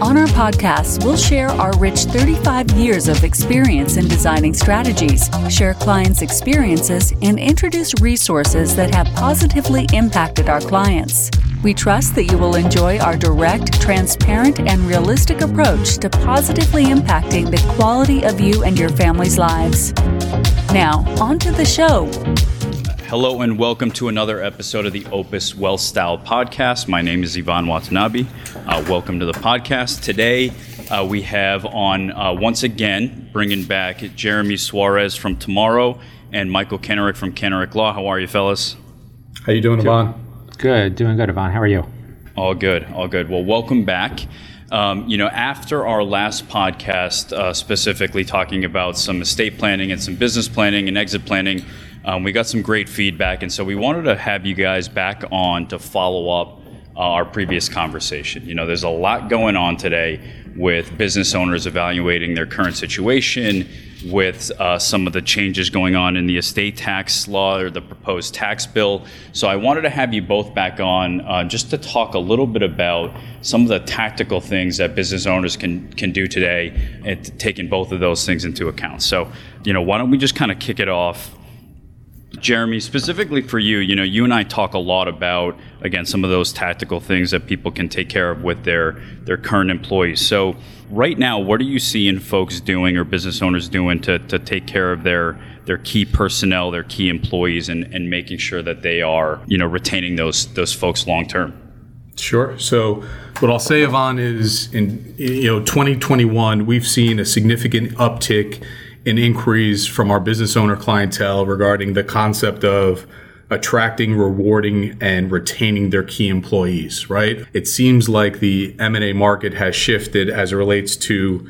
On our podcast, we'll share our rich 35 years of experience in designing strategies, share clients' experiences, and introduce resources that have positively impacted our clients. We trust that you will enjoy our direct, transparent, and realistic approach to positively impacting the quality of you and your family's lives. Now, on to the show. Hello and welcome to another episode of the Opus Wealth Style podcast. My name is Ivan Watanabe. Uh, welcome to the podcast. Today uh, we have on uh, once again bringing back Jeremy Suarez from Tomorrow and Michael Kenerick from Kenerick Law. How are you, fellas? How you doing, Ivan? Good, doing good, Ivan. How are you? All good, all good. Well, welcome back. Um, you know, after our last podcast, uh, specifically talking about some estate planning and some business planning and exit planning, um, we got some great feedback, and so we wanted to have you guys back on to follow up uh, our previous conversation. You know, there's a lot going on today with business owners evaluating their current situation, with uh, some of the changes going on in the estate tax law or the proposed tax bill. So I wanted to have you both back on uh, just to talk a little bit about some of the tactical things that business owners can can do today, and taking both of those things into account. So, you know, why don't we just kind of kick it off? Jeremy, specifically for you, you know, you and I talk a lot about again some of those tactical things that people can take care of with their their current employees. So, right now, what are you seeing folks doing or business owners doing to, to take care of their their key personnel, their key employees, and, and making sure that they are you know retaining those those folks long term? Sure. So, what I'll say, Ivan, is in you know 2021, we've seen a significant uptick in inquiries from our business owner clientele regarding the concept of attracting, rewarding, and retaining their key employees, right? It seems like the M&A market has shifted as it relates to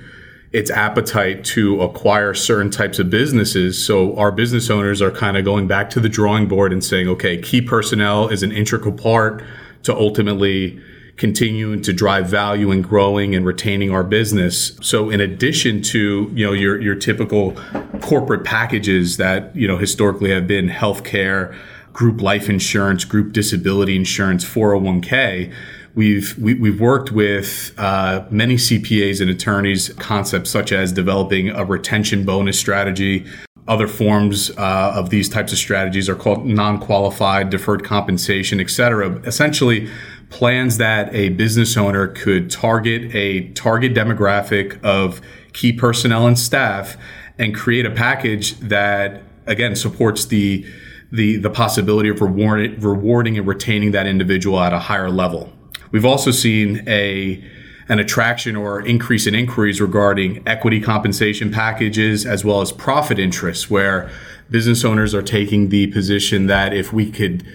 its appetite to acquire certain types of businesses. So our business owners are kind of going back to the drawing board and saying, okay, key personnel is an integral part to ultimately continuing to drive value and growing and retaining our business. So in addition to, you know, your your typical corporate packages that, you know, historically have been healthcare, group life insurance, group disability insurance, 401k, we've we, have we have worked with uh, many CPAs and attorneys concepts such as developing a retention bonus strategy. Other forms uh, of these types of strategies are called non-qualified deferred compensation, et cetera. Essentially, plans that a business owner could target a target demographic of key personnel and staff and create a package that again supports the the the possibility of reward, rewarding and retaining that individual at a higher level. We've also seen a an attraction or increase in inquiries regarding equity compensation packages as well as profit interests where business owners are taking the position that if we could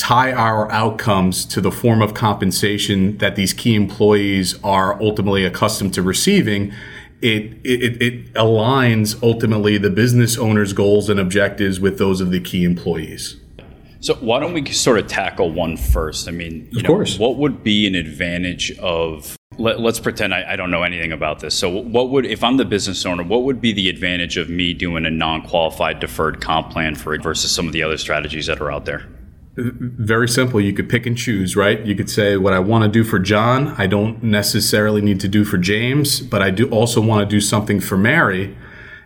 tie our outcomes to the form of compensation that these key employees are ultimately accustomed to receiving, it, it, it aligns ultimately the business owner's goals and objectives with those of the key employees. So why don't we sort of tackle one first? I mean, you of know, course. what would be an advantage of let, us pretend I, I, don't know anything about this. So, what would, if I'm the business owner, what would be the advantage of me doing a non-qualified deferred comp plan for it versus some of the other strategies that are out there? Very simple. You could pick and choose, right? You could say, what I want to do for John, I don't necessarily need to do for James, but I do also want to do something for Mary.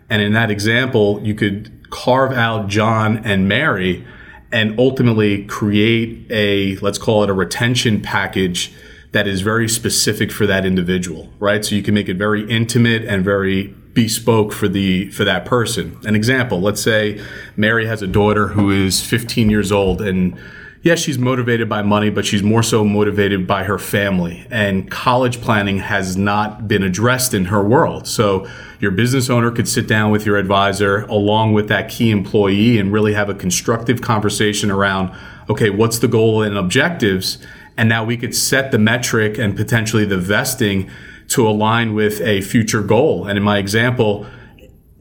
And in that example, you could carve out John and Mary and ultimately create a, let's call it a retention package that is very specific for that individual, right? So you can make it very intimate and very bespoke for the for that person. An example, let's say Mary has a daughter who is 15 years old and yes, she's motivated by money, but she's more so motivated by her family. And college planning has not been addressed in her world. So your business owner could sit down with your advisor along with that key employee and really have a constructive conversation around, okay, what's the goal and objectives? And now we could set the metric and potentially the vesting to align with a future goal. And in my example,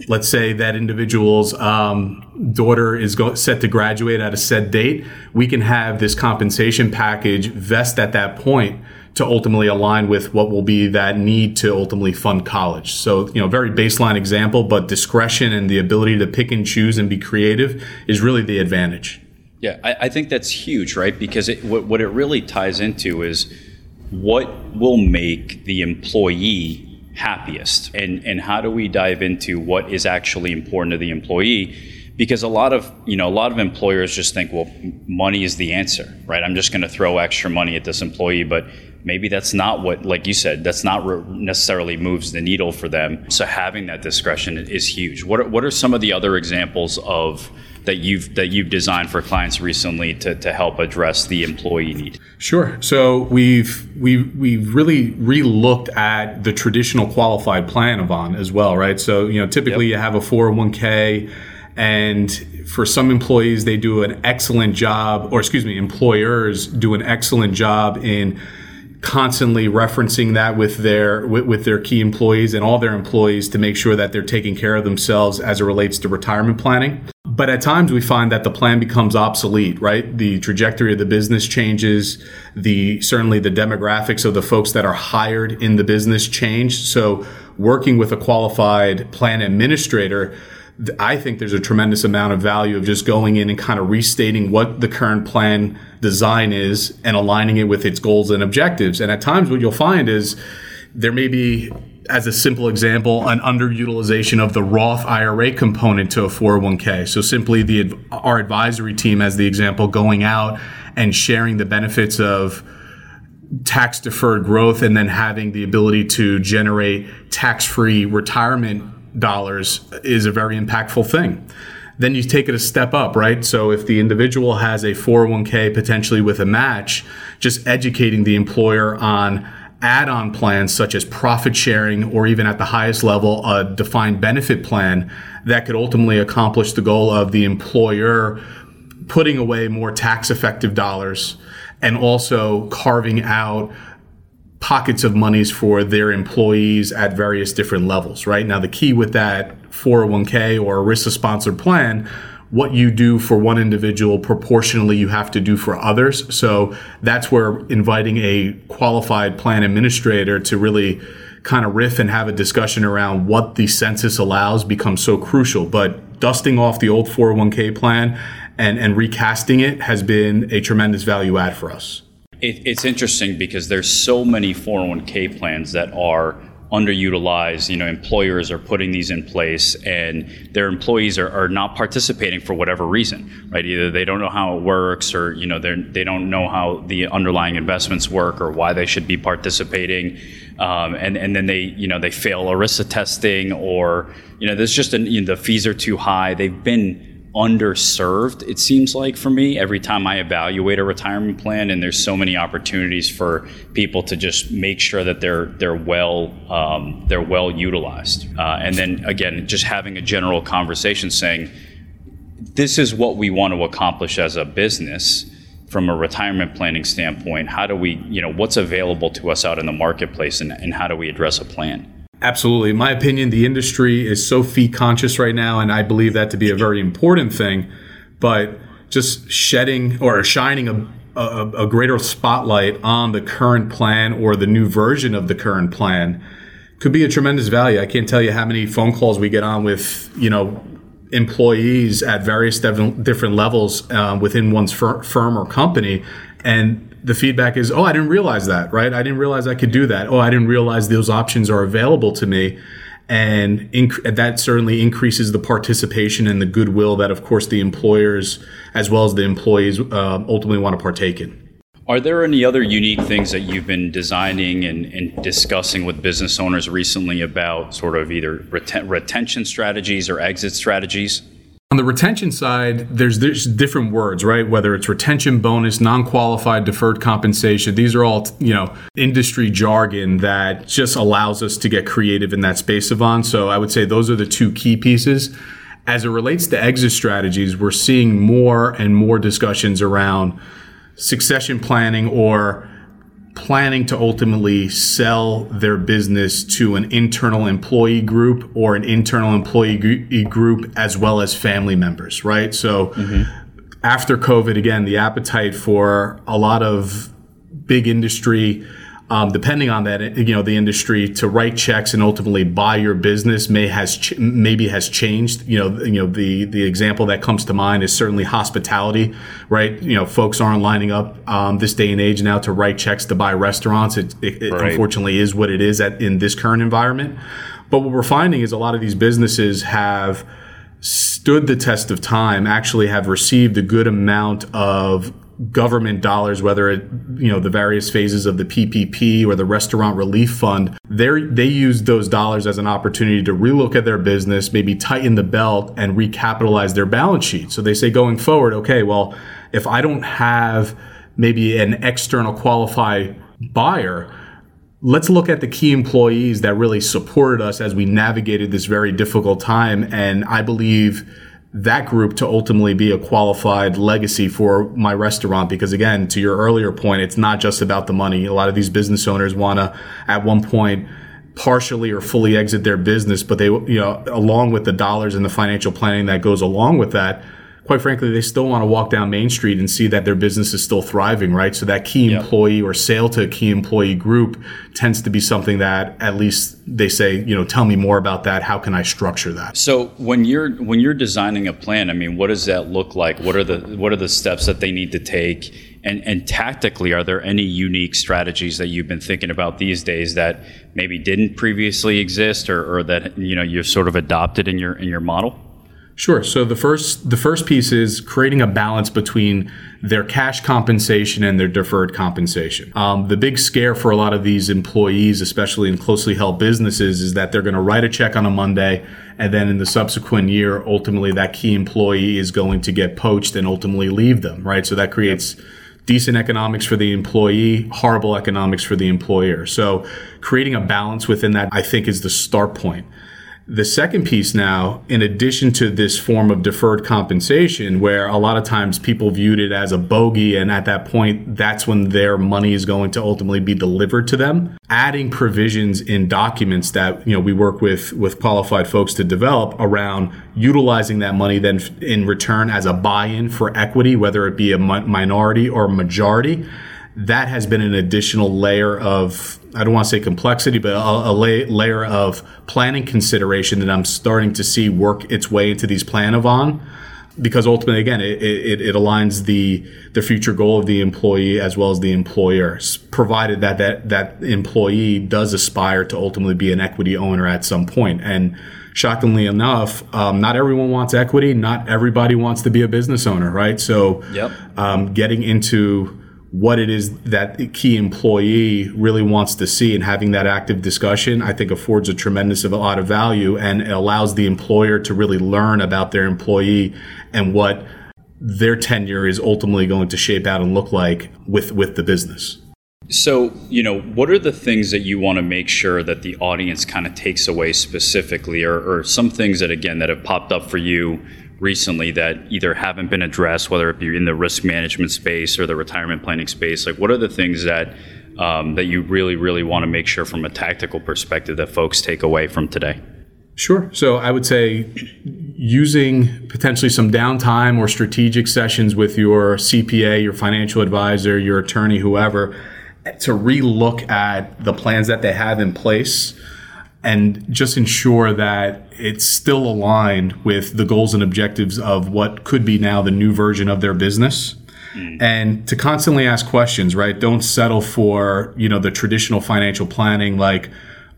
let's say that individual's um, daughter is go- set to graduate at a set date, we can have this compensation package vest at that point to ultimately align with what will be that need to ultimately fund college. So, you know, very baseline example, but discretion and the ability to pick and choose and be creative is really the advantage. Yeah, I, I think that's huge, right? Because it, what, what it really ties into is what will make the employee happiest? And and how do we dive into what is actually important to the employee? Because a lot of you know a lot of employers just think well money is the answer right? I'm just going to throw extra money at this employee but maybe that's not what like you said that's not re- necessarily moves the needle for them. So having that discretion is huge. What are, what are some of the other examples of that you've that you've designed for clients recently to, to help address the employee need? Sure. So we've we we've really re-looked at the traditional qualified plan Ivan as well, right? So you know typically yep. you have a 401k and for some employees they do an excellent job or excuse me employers do an excellent job in constantly referencing that with their with, with, their key employees and all their employees to make sure that they're taking care of themselves as it relates to retirement planning but at times we find that the plan becomes obsolete right? The trajectory of the business changes. The certainly the demographics of the folks that are hired in the business change. So working with a qualified plan administrator I think there's a tremendous amount of value of just going in and kind of restating what the current plan design is and aligning it with its goals and objectives. And at times, what you'll find is there may be, as a simple example, an underutilization of the Roth IRA component to a 401k. So simply the our advisory team, as the example, going out and sharing the benefits of tax deferred growth and then having the ability to generate tax free retirement dollars is a very impactful thing. Then you take it a step up, right? So if the individual has a 401k potentially with a match, just educating the employer on add on plans such as profit sharing or even at the highest level, a defined benefit plan that could ultimately accomplish the goal of the employer putting away more tax effective dollars and also carving out pockets of monies for their employees at various different levels, right? Now, the key with that 401k or ERISA sponsored plan, what you do for one individual proportionally you have to do for others. So that's where inviting a qualified plan administrator to really kind of riff and have a discussion around what the census allows becomes so crucial. But dusting off the old 401k plan and, and recasting it has been a tremendous value add for us. It, it's interesting because there's so many 401k plans that are underutilized. You know, employers are putting these in place, and their employees are, are not participating for whatever reason, right? Either they don't know how it works, or you know, they they don't know how the underlying investments work, or why they should be participating, um, and and then they you know they fail ERISA testing, or you know, there's just an, you know, the fees are too high. They've been underserved, it seems like for me, every time I evaluate a retirement plan. And there's so many opportunities for people to just make sure that they're they're well um, they're well utilized. Uh, and then again, just having a general conversation saying, this is what we want to accomplish as a business from a retirement planning standpoint. How do we, you know, what's available to us out in the marketplace and, and how do we address a plan? Absolutely. In my opinion, the industry is so fee conscious right now, and I believe that to be a very important thing. But just shedding or shining a, a, a greater spotlight on the current plan or the new version of the current plan could be a tremendous value. I can't tell you how many phone calls we get on with, you know, employees at various different levels uh, within one's fir- firm or company. And the feedback is, oh, I didn't realize that, right? I didn't realize I could do that. Oh, I didn't realize those options are available to me. And inc- that certainly increases the participation and the goodwill that, of course, the employers as well as the employees uh, ultimately want to partake in. Are there any other unique things that you've been designing and, and discussing with business owners recently about sort of either reten- retention strategies or exit strategies? On the retention side, there's, there's different words, right? Whether it's retention bonus, non-qualified deferred compensation, these are all, you know, industry jargon that just allows us to get creative in that space, Ivan. So I would say those are the two key pieces. As it relates to exit strategies, we're seeing more and more discussions around succession planning or planning to ultimately sell their business to an internal employee group or an internal employee group as well as family members, right? So mm-hmm. after COVID, again, the appetite for a lot of big industry um, depending on that, you know, the industry to write checks and ultimately buy your business may has ch- maybe has changed. You know, you know the the example that comes to mind is certainly hospitality, right? You know, folks aren't lining up um, this day and age now to write checks to buy restaurants. It, it, it right. unfortunately is what it is at, in this current environment. But what we're finding is a lot of these businesses have stood the test of time, actually have received a good amount of government dollars, whether it you know the various phases of the PPP or the Restaurant Relief Fund, they they use those dollars as an opportunity to relook at their business, maybe tighten the belt and recapitalize their balance sheet. So they say going forward, okay, well, if I don't have maybe an external qualified buyer, let's look at the key employees that really supported us as we navigated this very difficult time. And I believe that group to ultimately be a qualified legacy for my restaurant. Because again to your earlier point it's not just about the money. A lot of these business owners want to at one point partially or fully exit their business but they you know along with the dollars and the financial planning that goes along with that quite frankly, they still want to walk down Main Street and see that their business is still thriving, right? So that key employee or sale to a key employee group tends to be something that at least they say, you know, tell me more about that. How can I structure that? So when you're when you're designing a plan, I mean, what does that look like? What are the what are the steps that they need to take? And, and tactically, are there any unique strategies that you've been thinking about these days that maybe didn't previously exist, or, or that you know you've sort of adopted in your in your model? Sure. So the first the first piece is creating a balance between their cash compensation and their deferred compensation. Um, the big scare for a lot of these employees, especially in closely held businesses, is that they're going to write a check on a Monday, and then in the subsequent year, ultimately that key employee is going to get poached and ultimately leave them. Right. So that creates. Decent economics for the employee, horrible economics for the employer. So creating a balance within that, I think, is the start point. The second piece now, in addition to this form of deferred compensation, where a lot of times people viewed it as a bogey, and at that point, that's when their money is going to ultimately be delivered to them. Adding provisions in documents that you know we work with with qualified folks to develop around utilizing that money then in return as a buy-in for equity, whether it be a minority or majority that has been an additional layer of I don't want to say complexity, but a, a la- layer of planning consideration that I'm starting to see work its way into these plan of on. Because ultimately, again, it, it, it aligns the the future goal of the employee as well as the employer, provided that that that employee does aspire to ultimately be an equity owner at some point. And shockingly enough, um, not everyone wants equity. Not everybody wants to be a business owner, right? So, yep. um, getting into what it is that key employee really wants to see and having that active discussion i think affords a tremendous a lot of value and allows the employer to really learn about their employee and what their tenure is ultimately going to shape out and look like with with the business. So you know what are the things that you want to make sure that the audience kind of takes away specifically or, or some things that again that have popped up for you recently that either haven't been addressed, whether it be in the risk management space or the retirement planning space? Like, what are the things that um, that you really, really want to make sure from a tactical perspective that folks take away from today? Sure. So I would say using potentially some downtime or strategic sessions with your CPA, your financial advisor, your attorney, whoever, to relook at the plans that they have in place and just ensure that it's still aligned with the goals and objectives of what could be now the new version of their business. Mm. and to constantly ask questions right? Don't settle for you know the traditional financial planning like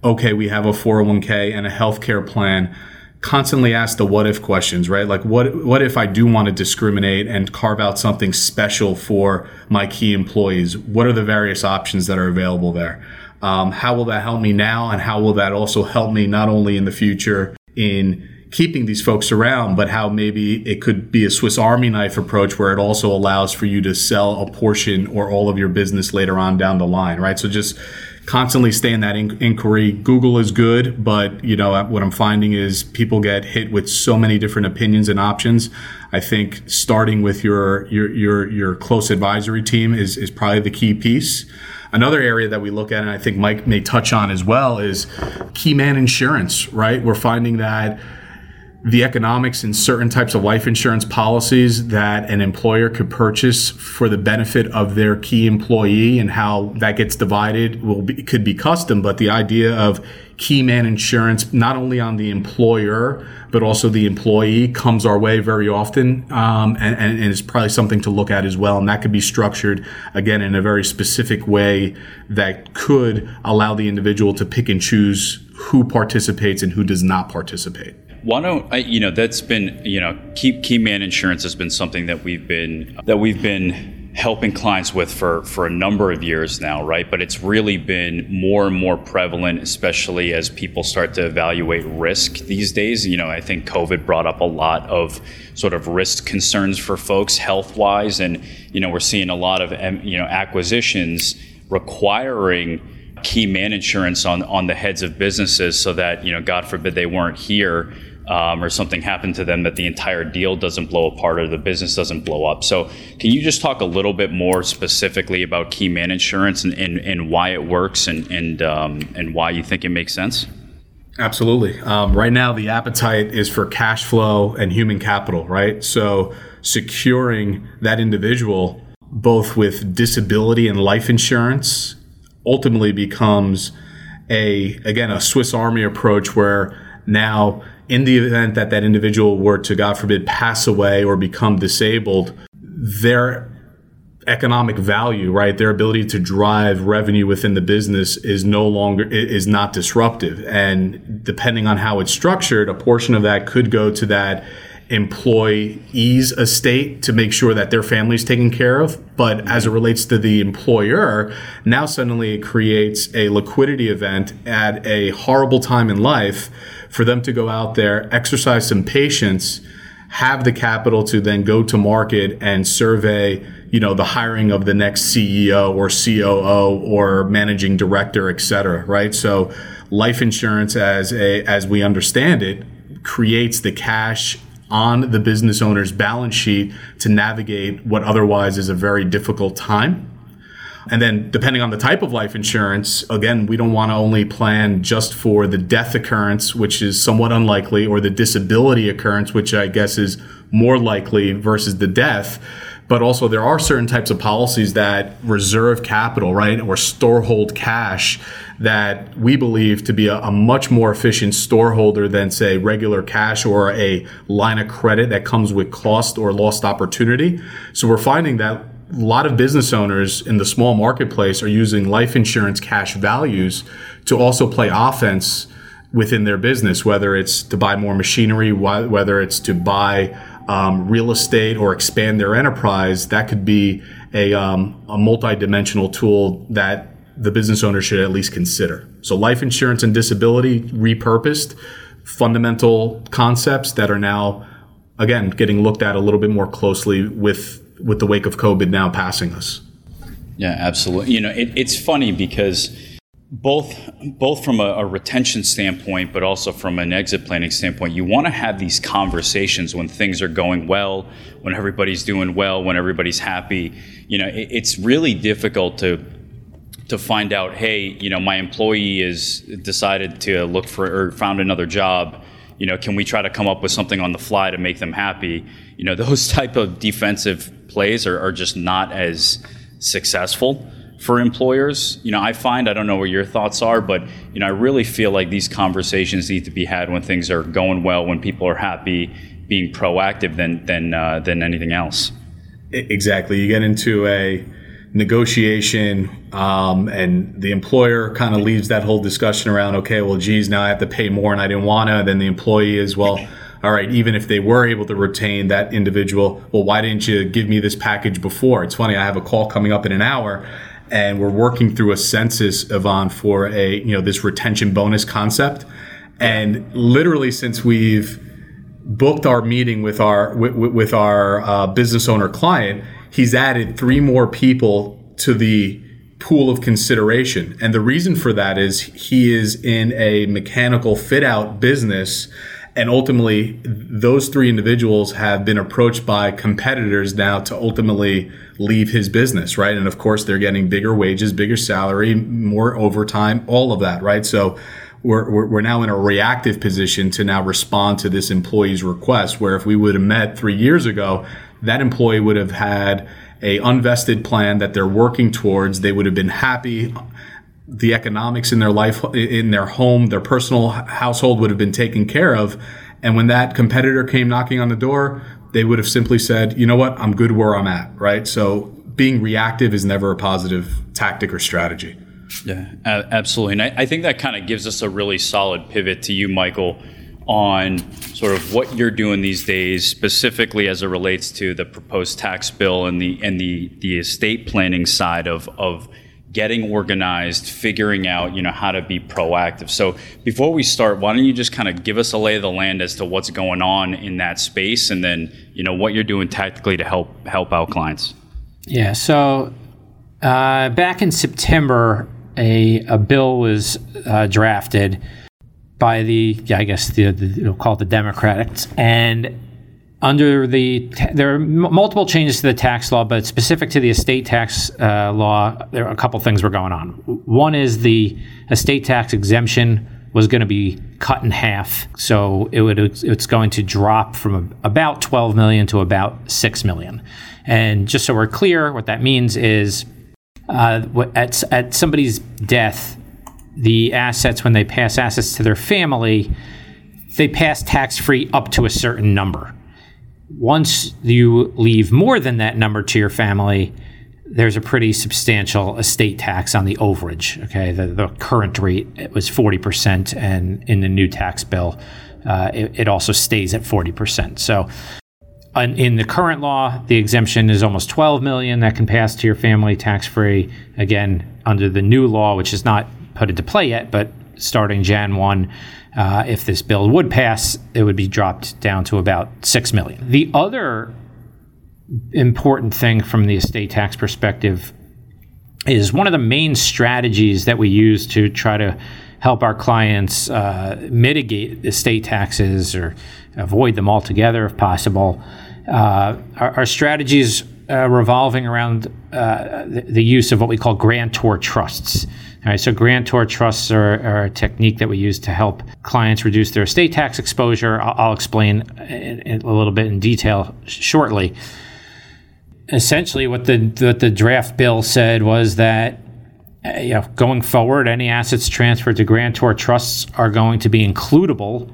okay we have a 401k and a healthcare plan. Constantly ask the what if questions right? Like what what if i do want to discriminate and carve out something special for my key employees? What are the various options that are available there um, how will that help me now? And how will that also help me not only in the future in keeping these folks around, but how maybe it could be a Swiss Army knife approach where it also allows for you to sell a portion or all of your business later on down the line, right? So just constantly stay in that in- inquiry. Google is good, but you know what I'm finding is people get hit with so many different opinions and options. I think starting with your your your your close advisory team is is probably the key piece. Another area that we look at, and I think Mike may touch on as well, is key man insurance, right? We're finding that the economics in certain types of life insurance policies that an employer could purchase for the benefit of their key employee and how that gets divided will be, could be custom but the idea of key man insurance not only on the employer but also the employee comes our way very often um, and, and, and is probably something to look at as well. And that could be structured again in a very specific way that could allow the individual to pick and choose who participates and who does not participate. Why don't I, you know that's been you know key key man insurance has been something that we've been that we've been helping clients with for for a number of years now right? But it's really been more and more prevalent especially as people start to evaluate risk these days. You know i think covid brought up a lot of sort of risk concerns for folks health wise and you know we're seeing a lot of you know acquisitions requiring key man insurance on on the heads of businesses so that you know god forbid they weren't here um, or something happened to them that the entire deal doesn't blow apart or the business doesn't blow up. So, can you just talk a little bit more specifically about key man insurance and, and, and why it works and and um, and why you think it makes sense? Absolutely. Um, right now, the appetite is for cash flow and human capital, right? So, securing that individual both with disability and life insurance ultimately becomes a again a Swiss Army approach where now in the event that that individual were to, God forbid, pass away or become disabled, their economic value, right, their ability to drive revenue within the business is no longer is not disruptive. And depending on how it's structured, a portion of that could go to that employee's estate to make sure that their family is taken care of. But as it relates to the employer, now suddenly it creates a liquidity event at a horrible time in life for them to go out there, exercise some patience, have the capital to then go to market and survey, you know, the hiring of the next CEO or COO or managing director, et cetera, right? So life insurance as a, as we understand it, creates the cash on the business owner's balance sheet to navigate what otherwise is a very difficult time. And then, depending on the type of life insurance, again, we don't want to only plan just for the death occurrence, which is somewhat unlikely, or the disability occurrence, which I guess is more likely versus the death. But also, there are certain types of policies that reserve capital, right, or storehold cash that we believe to be a, a much more efficient storeholder than, say, regular cash or a line of credit that comes with cost or lost opportunity. So we're finding that a lot of business owners in the small marketplace are using life insurance cash values to also play offense within their business, whether it's to buy more machinery, whether it's to buy um, real estate or expand their enterprise. That could be a, um, a multi-dimensional tool that the business owner should at least consider. So life insurance and disability repurposed, fundamental concepts that are now, again, getting looked at a little bit more closely with with the wake of COVID now passing us. Yeah, absolutely. You know, it, it's funny because both both from a, a, retention standpoint, but also from an exit planning standpoint, you want to have these conversations when things are going well, when everybody's doing well, when everybody's happy. You know, it, it's really difficult to to find out, hey, you know, my employee is decided to look for or found another job. You know, can we try to come up with something on the fly to make them happy? You know, those type of defensive plays are, are just not as successful for employers. You know, I find I don't know what your thoughts are, but you know, I really feel like these conversations need to be had when things are going well, when people are happy, being proactive than than uh, than anything else. Exactly. You get into a negotiation, um, and the employer kind of leaves that whole discussion around. Okay, well, geez, now I have to pay more, and I didn't want to. Then the employee is well all right, even if they were able to retain that individual, well, why didn't you give me this package before? It's funny, I have a call coming up in an hour and we're working through a census, Ivan, for a, you know, this retention bonus concept. And literally since we've booked our meeting with our, with, with our uh, business owner client, he's added three more people to the pool of consideration. And the reason for that is he is in a mechanical fit out business and ultimately those three individuals have been approached by competitors now to ultimately leave his business right? And of course they're getting bigger wages bigger salary more overtime all of that right? So we're, we're, now in a reactive position to now respond to this employee's request where if we would have met three years ago that employee would have had a unvested plan that they're working towards. They would have been happy the economics in their life, in their home, their personal household would have been taken care of. And when that competitor came knocking on the door, they would have simply said, you know what, I'm good where I'm at, right? So being reactive is never a positive tactic or strategy. Yeah, absolutely. And I, I think that kind of gives us a really solid pivot to you, Michael, on sort of what you're doing these days, specifically as it relates to the proposed tax bill and the and the the estate planning side of of getting organized, figuring out, you know, how to be proactive. So before we start, why don't you just kind of give us a lay of the land as to what's going on in that space and then, you know, what you're doing tactically to help help out clients. Yeah. So uh, back in September, a, a bill was uh, drafted by the, yeah, I guess the, we'll call it the Democrats, and under the there are multiple changes to the tax law, but specific to the estate tax uh, law, there are a couple things were going on. One is the estate tax exemption was going to be cut in half, so it would it's going to drop from about 12 million to about 6 million. And just so we're clear, what that means is uh, at at somebody's death, the assets when they pass assets to their family, they pass tax free up to a certain number once you leave more than that number to your family, there's a pretty substantial estate tax on the overage. Okay, the, the current rate was 40%, and in the new tax bill, uh, it, it, also stays at 40%. So, in the current law, the exemption is almost 12 million that can pass to your family tax free. Again, under the new law, which is not put into play yet, but starting Jan 1, uh, if this bill would pass, it would be dropped down to about six million. The other important thing from the estate tax perspective is one of the main strategies that we use to try to help our clients uh, mitigate estate taxes or avoid them altogether if possible. Uh, our, our, strategies uh, revolving around uh, the, the, use of what we call grantor trusts. All right, so grantor trusts are, are, a technique that we use to help clients reduce their estate tax exposure. I'll, I'll explain in, in a little bit in detail shortly. Essentially, what the what the draft bill said was that uh, you know, going forward, any assets transferred to grantor trusts are going to be includable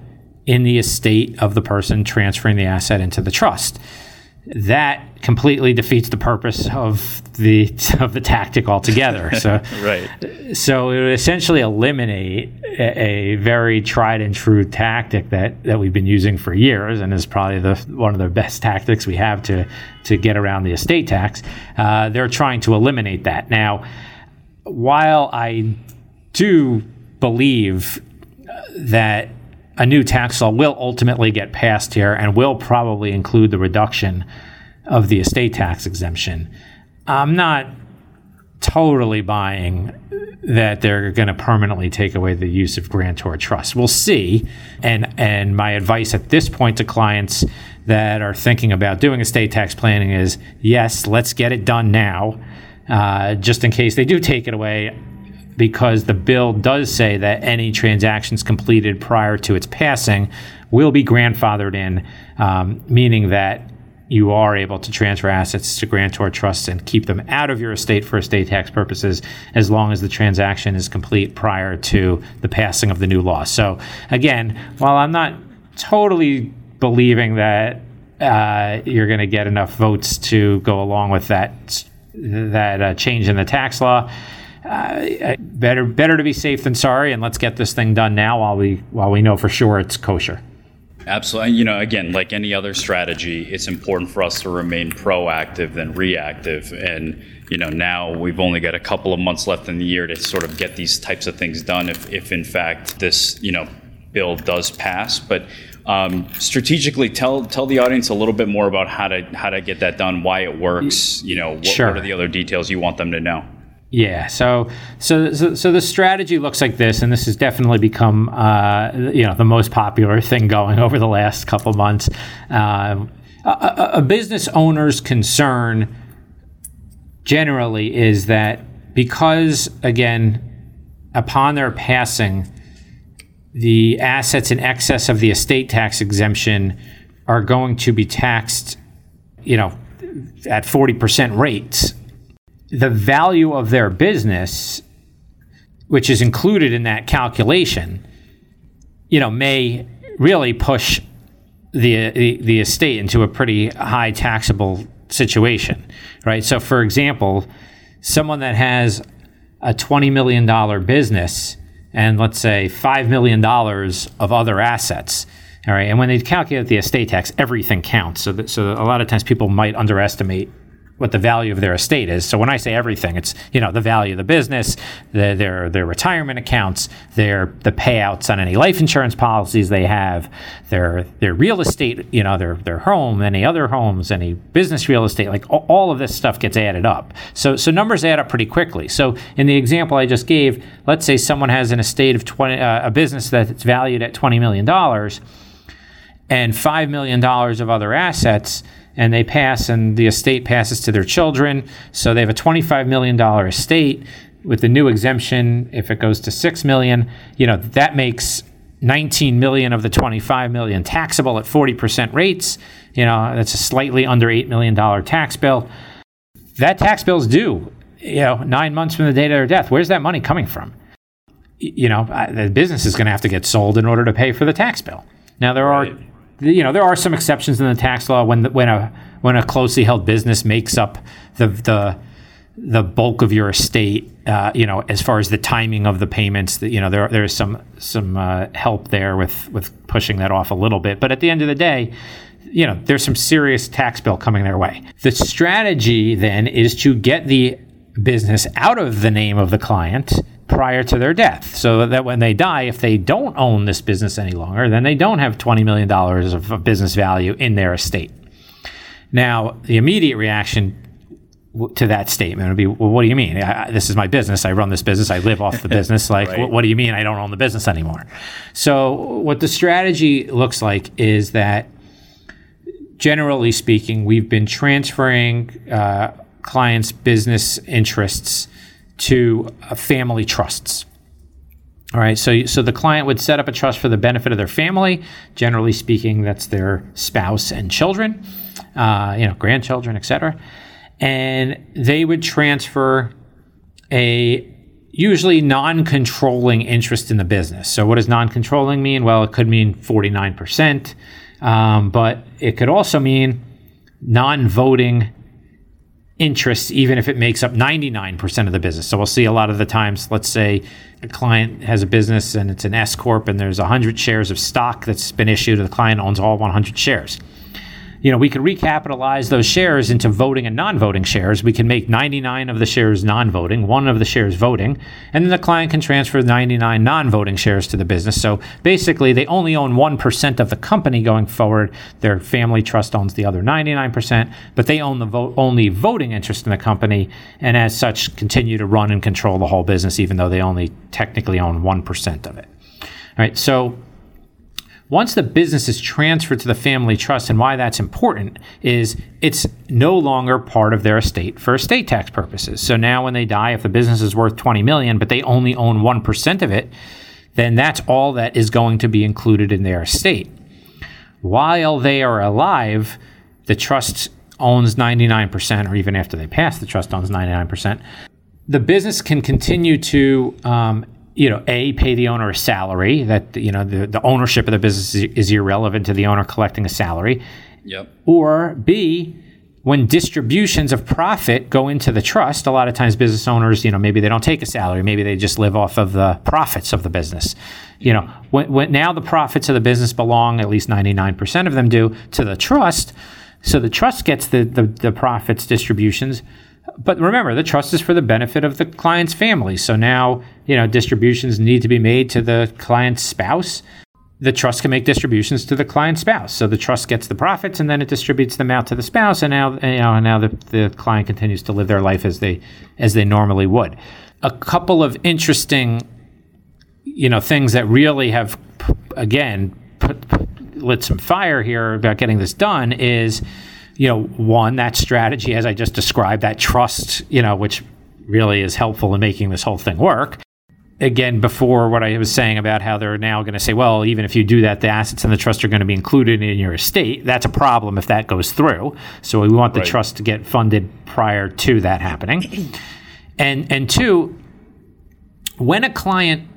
in the estate of the person transferring the asset into the trust that completely defeats the purpose of the of the tactic altogether. So, right. So it would essentially eliminate a, a, very tried and true tactic that, that we've been using for years, and is probably the one of the best tactics we have to to get around the estate tax. Uh, they're trying to eliminate that now. While I do believe that a new tax law will ultimately get passed here and will probably include the reduction of the estate tax exemption. I'm not totally buying that they're going to permanently take away the use of grantor trust. We'll see. And and my advice at this point to clients that are thinking about doing estate tax planning is yes, let's get it done now, uh, just in case they do take it away because the bill does say that any transactions completed prior to its passing will be grandfathered in, um, meaning that you are able to transfer assets to grantor trusts and keep them out of your estate for estate tax purposes as long as the transaction is complete prior to the passing of the new law. So, again, while I'm not totally believing that uh, you're going to get enough votes to go along with that that uh, change in the tax law, uh, better better to be safe than sorry, and let's get this thing done now while we while we know for sure it's kosher. Absolutely. You know, again, like any other strategy, it's important for us to remain proactive than reactive. And, you know, now we've only got a couple of months left in the year to sort of get these types of things done if, if in fact this, you know, bill does pass. But um, strategically, tell tell the audience a little bit more about how to how to get that done, why it works, you know, what, sure. what are the other details you want them to know? Yeah. So, so, so, so the strategy looks like this, and this has definitely become, uh, you know, the most popular thing going over the last couple months. Uh, a, a business owner's concern generally is that because, again, upon their passing, the assets in excess of the estate tax exemption are going to be taxed, you know, at 40% rates. The value of their business, which is included in that calculation, you know, may really push the, the, the estate into a pretty high taxable situation, right? So, for example, someone that has a $20 million business and let's say $5 million of other assets. All right. And when they calculate the estate tax, everything counts. So, that, so a lot of times people might underestimate what the value of their estate is. So when I say everything, it's you know the value of the business, the, their their retirement accounts, their the payouts on any life insurance policies they have, their their real estate, you know their their home, any other homes, any business real estate, like all of this stuff gets added up. So so numbers add up pretty quickly. So in the example I just gave, let's say someone has an estate of twenty uh, a business that's valued at twenty million dollars, and five million dollars of other assets and they pass and the estate passes to their children. So they have a $25 million estate with the new exemption. If it goes to 6 million, you know, that makes 19 million of the 25 million taxable at 40% rates. You know, that's a slightly under $8 million tax bill. That tax bill is due, you know, nine months from the date of their death. Where's that money coming from? You know, the business is going to have to get sold in order to pay for the tax bill. Now, there right. You know there are some exceptions in the tax law when the, when a when a closely held business makes up the the the bulk of your estate, uh, you know, as far as the timing of the payments, that you know, there there's some some uh, help there with with pushing that off a little bit. But at the end of the day, you know, there's some serious tax bill coming their way. The strategy then is to get the business out of the name of the client prior to their death. So that when they die, if they don't own this business any longer, then they don't have $20 million of business value in their estate. Now, the immediate reaction to that statement would be, well, what do you mean? I, this is my business. I run this business. I live off the business. Like, right. what, what do you mean I don't own the business anymore? So, what the strategy looks like is that, generally speaking, we've been transferring uh, clients' business interests to uh, family trusts. All right, so so the client would set up a trust for the benefit of their family. Generally speaking, that's their spouse and children, uh, you know, grandchildren, etc. And they would transfer a usually non-controlling interest in the business. So what does non-controlling mean? Well, it could mean 49%, um, but it could also mean non-voting interest, even if it makes up 99% of the business. So we'll see a lot of the times, let's say a client has a business and it's an S Corp and there's 100 shares of stock that's been issued and the client owns all 100 shares you know, we could recapitalize those shares into voting and non-voting shares. We can make 99 of the shares non-voting, one of the shares voting, and then the client can transfer 99 non-voting shares to the business. So basically, they only own 1% of the company going forward. Their family trust owns the other 99%, but they own the vote, only voting interest in the company, and as such, continue to run and control the whole business, even though they only technically own 1% of it. All right, so once the business is transferred to the family trust, and why that's important is it's no longer part of their estate for estate tax purposes. So now when they die, if the business is worth 20 million, but they only own 1% of it, then that's all that is going to be included in their estate. While they are alive, the trust owns 99%, or even after they pass, the trust owns 99%. The business can continue to um, you know, a pay the owner a salary. That you know, the, the ownership of the business is, is irrelevant to the owner collecting a salary. Yep. Or b when distributions of profit go into the trust, a lot of times business owners, you know, maybe they don't take a salary, maybe they just live off of the profits of the business. You know, when, when now the profits of the business belong, at least 99% of them do, to the trust. So the trust gets the, the, the profits distributions but remember, the trust is for the benefit of the client's family. So now, you know, distributions need to be made to the client's spouse. the trust can make distributions to the client spouse. So the trust gets the profits and then it distributes them out to the spouse, and now you know now the, the client continues to live their life as they as they normally would. A couple of interesting, you know, things that really have again put, lit some fire here about getting this done is, you know, one that strategy as I just described, that trust, you know, which really is helpful in making this whole thing work again before what I was saying about how they're now going to say, well, even if you do that, the assets in the trust are going to be included in your estate. That's a problem if that goes through. So we want the right. trust to get funded prior to that happening. And and two, when a client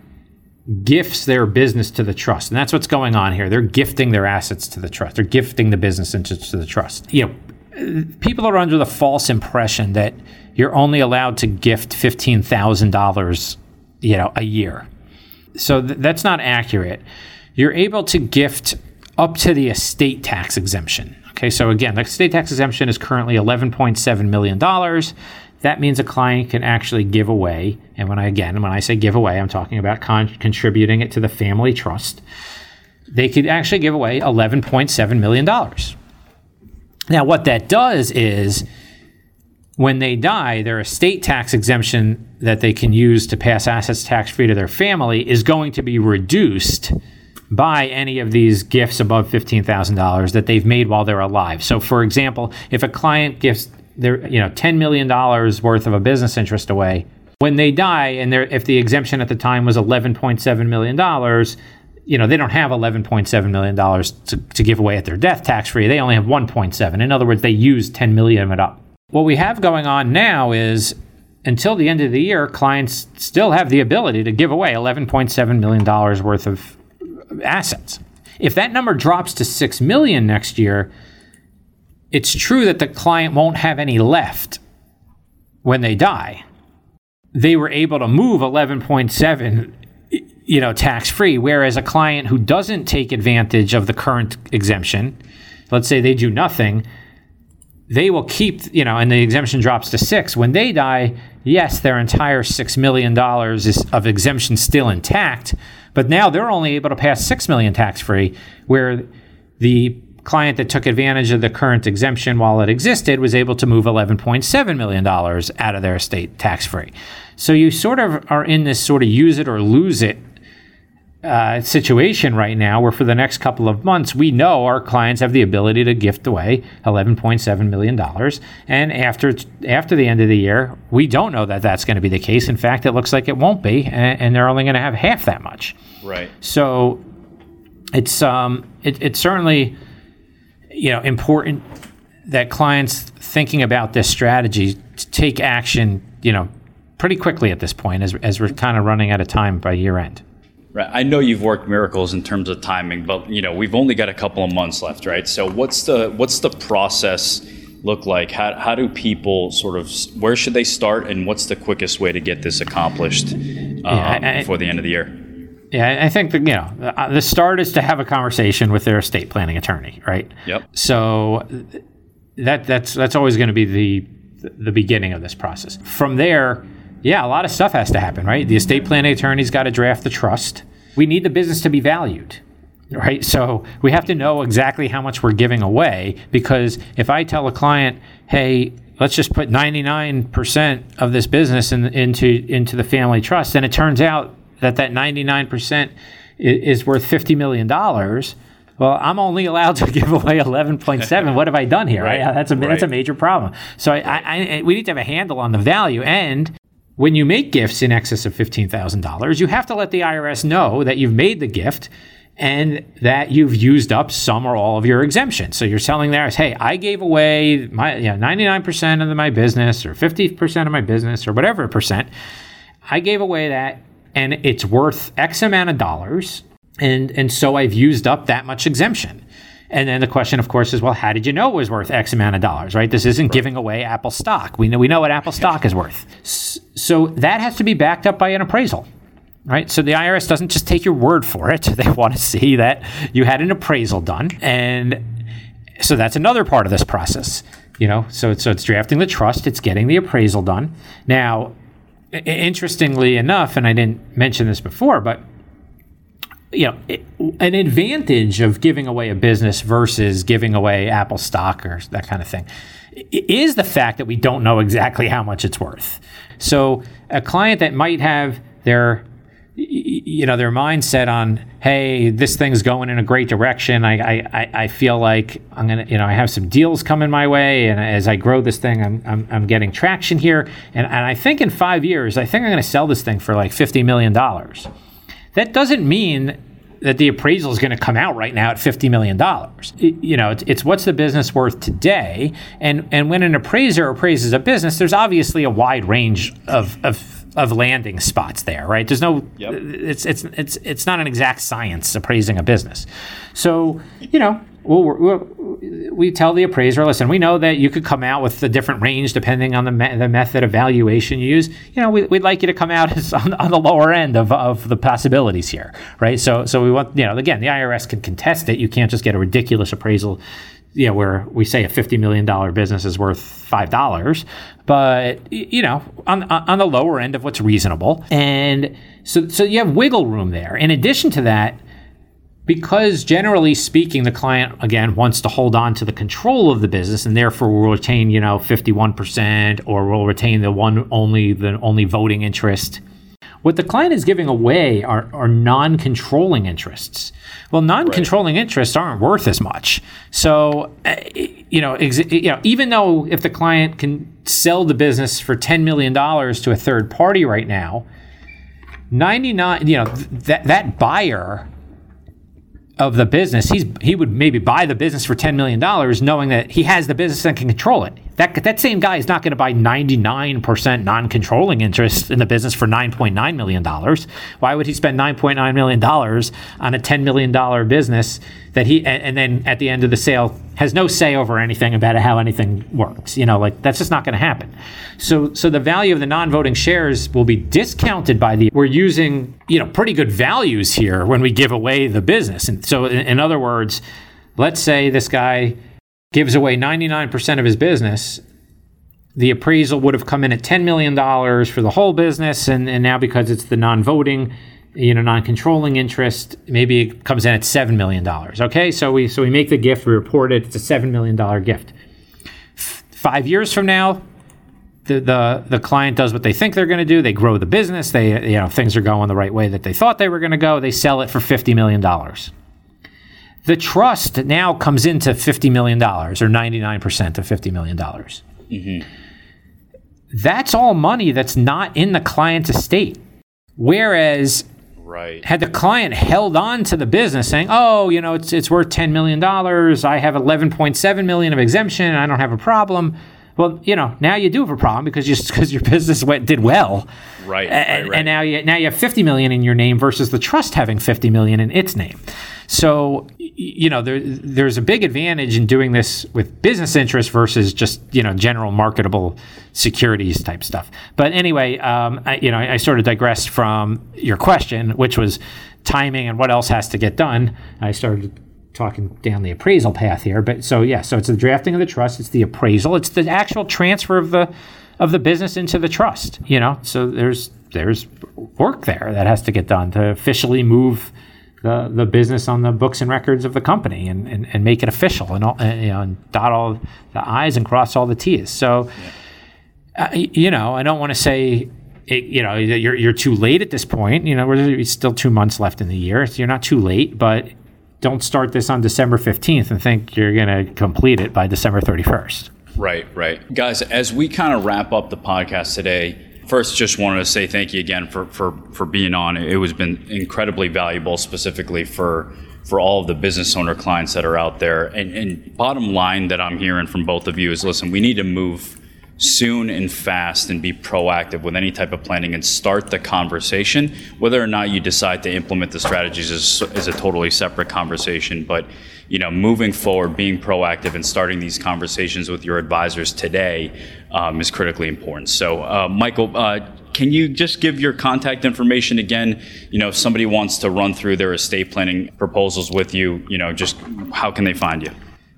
gifts their business to the trust, and that's what's going on here. They're gifting their assets to the trust. They're gifting the business into to the trust. You know, people are under the false impression that you're only allowed to gift fifteen thousand dollars you know, a year. So th- that's not accurate. You're able to gift up to the estate tax exemption. Okay, so again, the estate tax exemption is currently $11.7 million. That means a client can actually give away, and when I again, when I say give away, I'm talking about con- contributing it to the family trust. They could actually give away $11.7 million. Now, what that does is when they die, their estate tax exemption that they can use to pass assets tax free to their family is going to be reduced by any of these gifts above $15,000 that they've made while they're alive. So for example, if a client gives their, you know, $10 million worth of a business interest away, when they die and if the exemption at the time was $11.7 million, you know, they don't have $11.7 million to, to give away at their death tax free. They only have 1.7. In other words, they used 10 million of it up. What we have going on now is until the end of the year, clients still have the ability to give away $11.7 million worth of assets. If that number drops to 6 million next year, it's true that the client won't have any left when they die. They were able to move 11.7 you know tax free whereas a client who doesn't take advantage of the current exemption, let's say they do nothing, they will keep, you know, and the exemption drops to six. When they die, yes, their entire $6 million is of exemption still intact, but now they're only able to pass 6 million tax free, where the client that took advantage of the current exemption while it existed was able to move $11.7 million out of their estate tax free. So you sort of are in this sort of use it or lose it uh, situation right now where for the next couple of months we know our clients have the ability to gift away 11.7 million dollars. And after after the end of the year we don't know that that's going to be the case. In fact it looks like it won't be and, and they're only going to have half that much. Right. So it's um it, it's certainly you know important that clients thinking about this strategy to take action you know pretty quickly at this point as, as we're kind of running out of time by year end Right. I know you've worked miracles in terms of timing, but you know we've only got a couple of months left, right? So what's the what's the process look like? How, how do people sort of where should they start, and what's the quickest way to get this accomplished um, yeah, I, before the end of the year? Yeah, I think that you know uh, the start is to have a conversation with their estate planning attorney, right? Yep. So that that's that's always going to be the the beginning of this process. From there yeah, a lot of stuff has to happen, right? The estate planning attorney's got to draft the trust. We need the business to be valued, right? So we have to know exactly how much we're giving away because if I tell a client, hey, let's just put 99% of this business in, into into the family trust, and it turns out that that 99% is worth $50 million. Well, I'm only allowed to give away 11.7. what have I done here? Right. That's a right. that's a major problem. So I, I, we need to have a handle on the value, and when you make gifts in excess of $15,000, you have to let the IRS know that you've made the gift and that you've used up some or all of your exemption. So you're telling the IRS, hey, I gave away my you know, 99% of my business or 50% of my business or whatever percent. I gave away that and it's worth X amount of dollars. And, and so I've used up that much exemption. And then the question, of course, is, well, how did you know it was worth X amount of dollars, right? This isn't right. giving away Apple stock. We know we know what Apple stock is worth. So that has to be backed up by an appraisal, right? So the IRS doesn't just take your word for it. They want to see that you had an appraisal done, and so that's another part of this process. You know, so so it's drafting the trust, it's getting the appraisal done. Now, interestingly enough, and I didn't mention this before, but you know, an advantage of giving away a business versus giving away Apple stock or that kind of thing is the fact that we don't know exactly how much it's worth. So a client that might have their you know their mindset on hey this thing's going in a great direction. I, I i feel like i'm gonna you know i have some deals coming my way and as i grow this thing i'm i'm, I'm getting traction here. And, and i think in five years i think i'm to sell this thing for like 50 million dollars that doesn't mean that the appraisal is going to come out right now at $50 million. It, you know, it's, it's, what's the business worth today. And, and when an appraiser appraises a business, there's obviously a wide range of, of, of landing spots there, right? There's no, yep. it's, it's, it's, it's not an exact science appraising a business. So, you know, we'll, we'll, we tell the appraiser, listen, we know that you could come out with a different range depending on the, me- the method of valuation you use. You know, we, would like you to come out as on, on, the lower end of, of the possibilities here, right? So, so we want, you know, again, the IRS can contest it. You can't just get a ridiculous appraisal, you know, where we say a $50 million business is worth $5, but, you know, on, on the lower end of what's reasonable. And so, so you have wiggle room there. In addition to that, because generally speaking, the client again wants to hold on to the control of the business and therefore will retain, you know, 51% or will retain the one only the only voting interest. What the client is giving away are, are non-controlling interests. Well, non-controlling right. interests aren't worth as much. So, uh, you know, ex- you know, even though if the client can sell the business for ten million dollars to a third party right now, ninety-nine, you know, th- that that buyer of the business, he's he would maybe buy the business for ten million dollars, knowing that he has the business and can control it. That that same guy is not going to buy ninety nine percent non controlling interest in the business for nine point nine million dollars. Why would he spend nine point nine million dollars on a ten million dollar business that he and, and then at the end of the sale has no say over anything about how anything works. You know, like that's just not going to happen. So, so the value of the non-voting shares will be discounted by the. We're using you know pretty good values here when we give away the business. And so, in, in other words, let's say this guy gives away 99% of his business. The appraisal would have come in at $10 million for the whole business, and, and now because it's the non-voting you know, non-controlling interest, maybe it comes in at seven million dollars. Okay, so we so we make the gift, we report it. It's a seven million dollar gift. F- five years from now, the, the the client does what they think they're going to do. They grow the business. They you know things are going the right way that they thought they were going to go. They sell it for fifty million dollars. The trust now comes into fifty million dollars or ninety nine percent of fifty million dollars. Mm-hmm. That's all money that's not in the client's estate. Whereas Right. Had the client held on to the business saying, "Oh, you know, it's it's worth 10 million dollars. I have 11.7 million of exemption. I don't have a problem." Well, you know, now you do have a problem because you because your business went did well. Right, and, right, right. and now you now you have 50 million in your name versus the trust having 50 million in its name. So, you know, there, there's a big advantage in doing this with business interests versus just, you know, general marketable securities type stuff. But anyway, um, I, you know, I, I sort of digressed from your question, which was timing and what else has to get done. I started talking down the appraisal path here. But so, yeah, so it's the drafting of the trust, it's the appraisal, it's the actual transfer of the of the business into the trust, you know? So there's there's work there that has to get done to officially move the, the business on the books and records of the company and, and, and make it official and, all, and, you know, and dot all the I's and cross all the T's. So, yeah. uh, you know, I don't want to say, it, you know, you're, you're too late at this point. You know, there's still two months left in the year. So you're not too late, but don't start this on December 15th and think you're going to complete it by December 31st. Right, right. Guys, as we kind of wrap up the podcast today, First, just wanted to say thank you again for, for, for being on. It was been incredibly valuable, specifically for for all of the business owner clients that are out there. And, and bottom line that I'm hearing from both of you is, listen, we need to move soon and fast and be proactive with any type of planning and start the conversation. Whether or not you decide to implement the strategies is, is a totally separate conversation. But you know, moving forward, being proactive and starting these conversations with your advisors today um, is critically important. So, uh, Michael, uh, can you just give your contact information again? You know, if somebody wants to run through their estate planning proposals with you, you know, just how can they find you?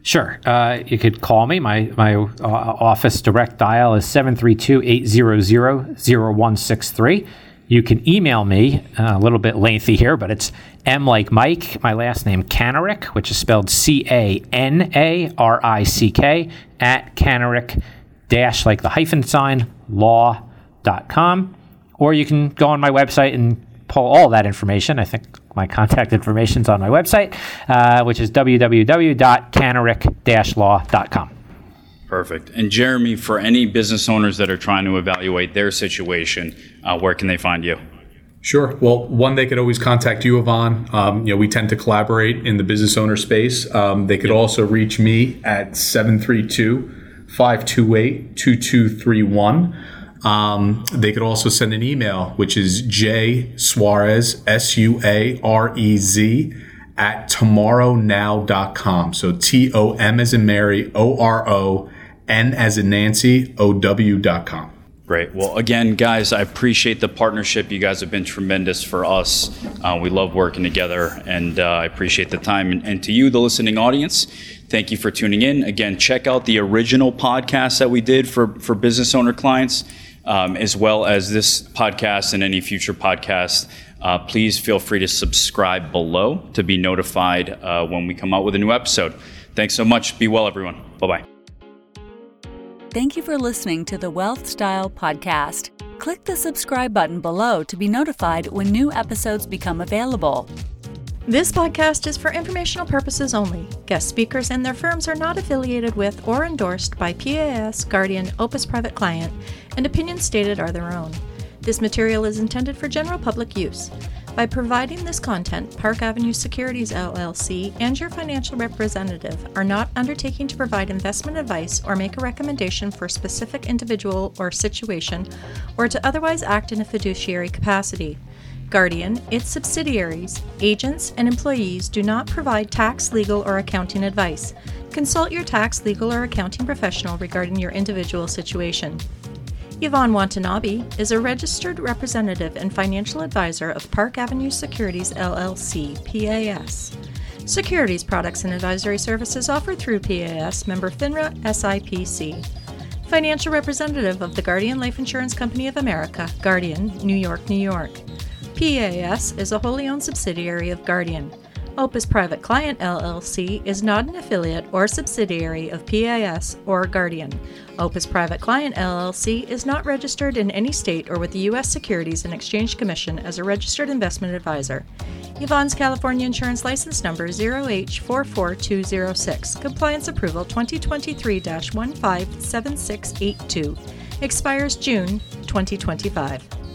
Sure. Uh, you could call me. My, my uh, office direct dial is 732 800 0163. You can email me, uh, a little bit lengthy here, but it's M like Mike, my last name Canarick, which is spelled C A N A R I C K, at Canarick dash like the hyphen sign law.com. Or you can go on my website and pull all that information. I think my contact information is on my website, uh, which is www.canarick-law.com. Perfect. And Jeremy, for any business owners that are trying to evaluate their situation, uh, where can they find you? Sure. Well, one, they could always contact you, Ivan. Um, you know, we tend to collaborate in the business owner space. Um, they could also reach me at 732 528 2231. Um, they could also send an email, which is J Suarez, S U A R E Z, at tomorrownow.com. So T O M as in Mary, O R O, N as in Nancy, O W.com. Great. Well, again, guys, I appreciate the partnership. You guys have been tremendous for us. Uh, we love working together, and uh, I appreciate the time. And, and, to you, the listening audience, thank you for tuning in. Again, check out the original podcast that we did for, for business owner clients, um, as well as this podcast and any future podcasts. Uh, please feel free to subscribe below to be notified uh, when we come out with a new episode. Thanks so much. Be well, everyone. Bye bye. Thank you for listening to the Wealth Style Podcast. Click the subscribe button below to be notified when new episodes become available. This podcast is for informational purposes only. Guest speakers and their firms are not affiliated with or endorsed by PAS, Guardian, Opus Private Client, and opinions stated are their own. This material is intended for general public use. By providing this content, Park Avenue Securities LLC and your financial representative are not undertaking to provide investment advice or make a recommendation for a specific individual or situation, or to otherwise act in a fiduciary capacity. Guardian, its subsidiaries, agents, and employees do not provide tax, legal, or accounting advice. Consult your tax, legal, or accounting professional regarding your individual situation. Ivan Watanabe is a registered representative and financial advisor of Park Avenue Securities LLC, PAS. Securities products and advisory services offered through PAS member FINRA SIPC. Financial representative of the Guardian Life Insurance Company of America, Guardian, New York, New York. PAS is a wholly owned subsidiary of Guardian. Opus Private Client LLC is not an affiliate or subsidiary of PAS or Guardian. Opus Private Client LLC is not registered in any state or with the U.S. Securities and Exchange Commission as a registered investment advisor. Ivan's California Insurance License Number 0H44206, Compliance Approval 2023 157682, expires June 2025.